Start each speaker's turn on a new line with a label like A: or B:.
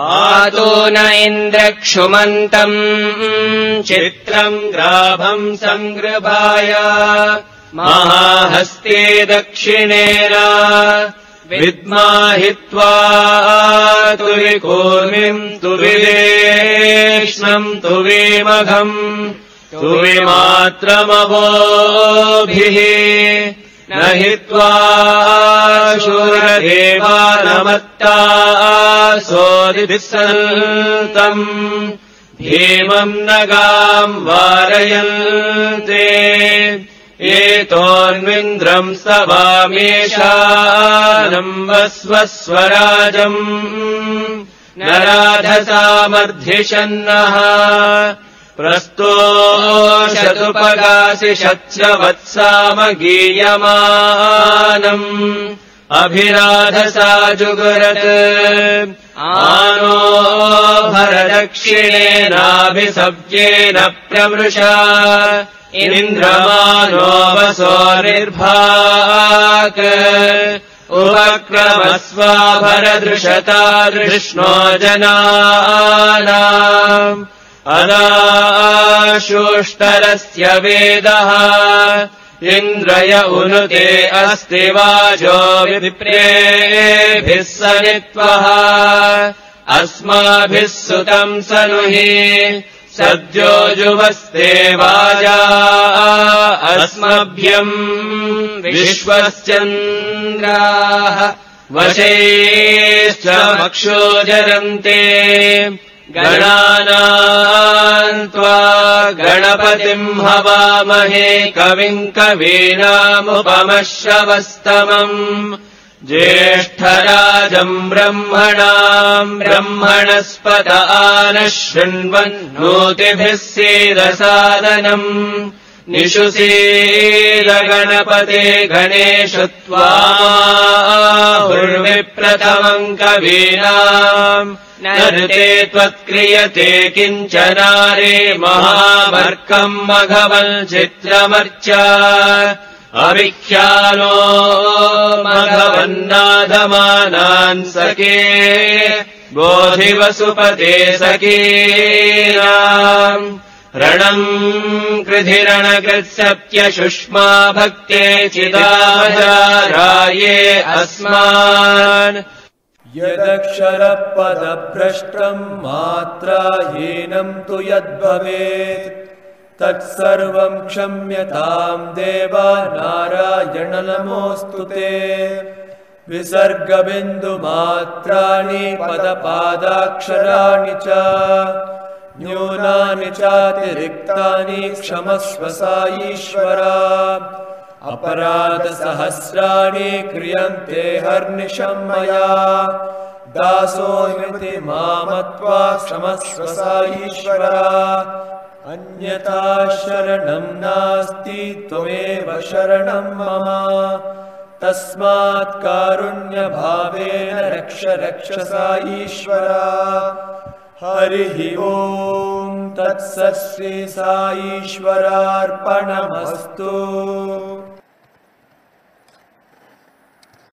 A: आतो न इन्द्रक्षुमन्तम् चित्रम् ग्राभम् सङ्गृभाय महाहस्ते दक्षिणेन विद्माहित्वा तुविकूर्मिम् तुविलेष्णम् तुविमघम् तुविमात्रमवोभिः न हि त्वा सोदिसन्तम् हेमम् नगाम् वारयन्ते। एतोऽन्विन्द्रम् सवामेषानम् वस्वस्वराजम्। न राधसामर्धिषन्नः प्रस्तोषदुपगासि शत्रवत्सामगीयमानम् अभिराधसा जुगुरत् आनो भरदक्षिणेनाभिसव्येन प्रमृषा इन्द्रमानो वसो निर्भाक। उपक्रमस्वाभरदृशतादृष्णो जनानाम्। अदाशोष्टरस्य वेदः इन्द्रय उनुते अस्ति वाजो विप्रेभिः सनित्वः। अस्माभिः सुतम् सनुहि सद्यो जुवस्ते वाजा। अस्मभ्यम् विश्वश्चन्द्राः वशैश्च मक्षोजरन्ते गणानाम् त्वा गणपतिम् हवामहे कविम् कवीनामुपमश्रवस्तमम्। ज्येष्ठराजम् ब्रह्मणाम् ब्रह्मणस्पत आनः शृण्वन्नोतिभिः सीदसादनम्। निषुसीदगणपते गणेषु त्वा उर्विप्रथमम् कवीनाम् त्वत्क्रियते किञ्चनारे महामर्कम् मघवल्चित्रमर्च। अविख्यानो मघवन्नादमानान् सखे बोधिवसुपते सखीनाम् रणम् कृधिरणकृत्सत्यशुष्मा भक्ते चिदाचाराये अस्मान्
B: यदक्षरपदभ्रष्टम् मात्राहीनम् तु यद्भवेत्। तत्सर्वम् क्षम्यताम् देवा नारायण नमोऽस्तु ते। विसर्गबिन्दुमात्राणि पदपादाक्षराणि च। न्यूनानि चातिरिक्तानि क्षमस्व सा ईश्वरा अपराधसहस्राणि क्रियन्ते हर्निशम् मया दासोऽमिति मामत्वा क्षमस्व सा ईश्वरा। अन्यथा शरणम् नास्ति त्वमेव शरणम् मम। तस्मात् कारुण्यभावेन रक्ष रक्ष सा ईश्वरा। हरिः ओम् तत्सत् श्री सा ईश्वरार्पणमस्तु